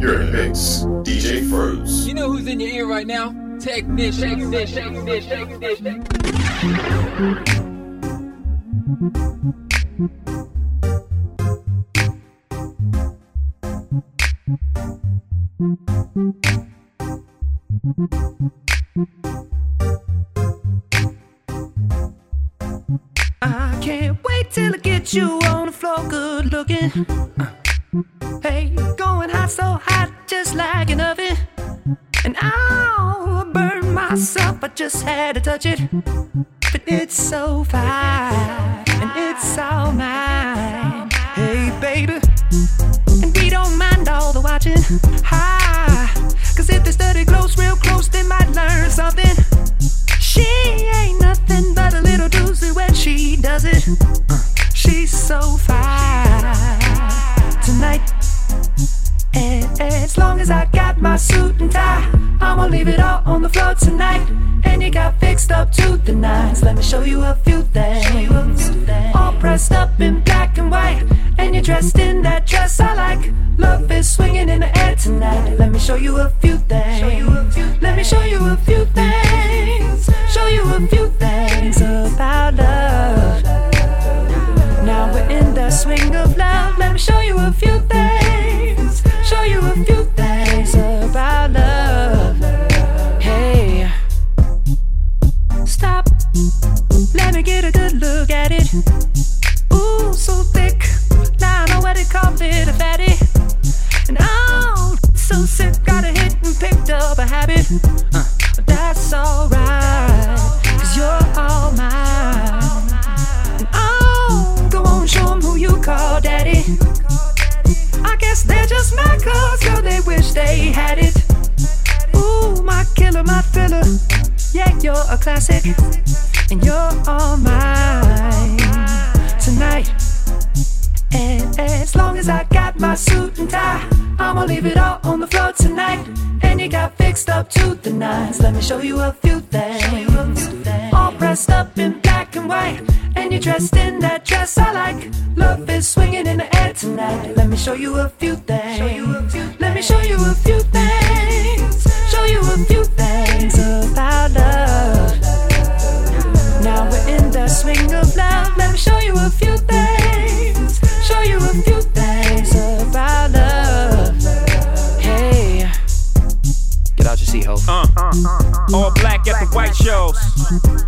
You're in a mix. DJ Phroze. You know who's in your ear right now? Technician. Technician. Technician. I can't wait till I get you on the floor, good looking. Uh, hey, going hot, so hot, just like an oven. And I'll burn myself, I just had to touch it. But it's so fine, and it's all mine. Hey, baby. And we don't mind all the watching. Hi, cause if they study close, real close, they might learn something. She ain't nothing but a little doozy when she does it. Suit and tie, I'ma leave it all on the floor tonight. And you got fixed up to the nines. Let me show you a few things. All pressed up in black and white. And you're dressed in that dress I like. Love is swinging in the air tonight. Let me show you a few things. Let me show you a few things. Show you a few things about love. Now we're in the swing of love. Let me show you a few things. Show you a few things Ooh, so thick. Now I know what they call it a fatty. And I'm so sick, got a hit and picked up a habit. But that's alright, cause you're all mine. Oh, go on, show who you call daddy. I guess they're just mad cause girl, they wish they had it. Ooh, my killer, my thriller. Yeah, you're a classic. And you're all mine tonight. And as long as I got my suit and tie, I'ma leave it all on the floor tonight. And you got fixed up to the nines. Let me show you a few things. All dressed up in black and white. And you're dressed in that dress I like. Love is swinging in the air tonight. Let me show you a few things. Let me show you a few the swing of love. Let me show you a few things. Show you a few things about love. Hey. Get out your seat, ho. Uh, uh, uh, uh, all black at the white shows.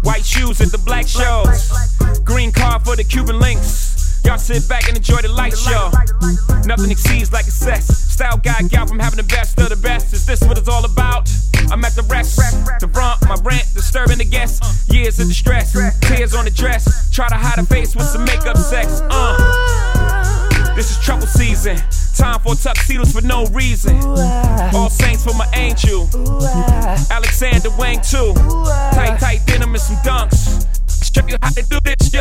White shoes at the black shows. Green car for the Cuban links. Y'all sit back and enjoy the light show. Nothing exceeds like excess. Style guy, gal from having the best of the best. Is this what it's all about? I'm at the rest. Disturbing the guests. Years of distress, tears on the dress. Try to hide a face with some makeup sex. Uh. This is trouble season. Tom Ford tuxedos for no reason. All saints for my angel. Alexander Wang too. Tight, tight denim and some dunks. Show you how to do this. Uh.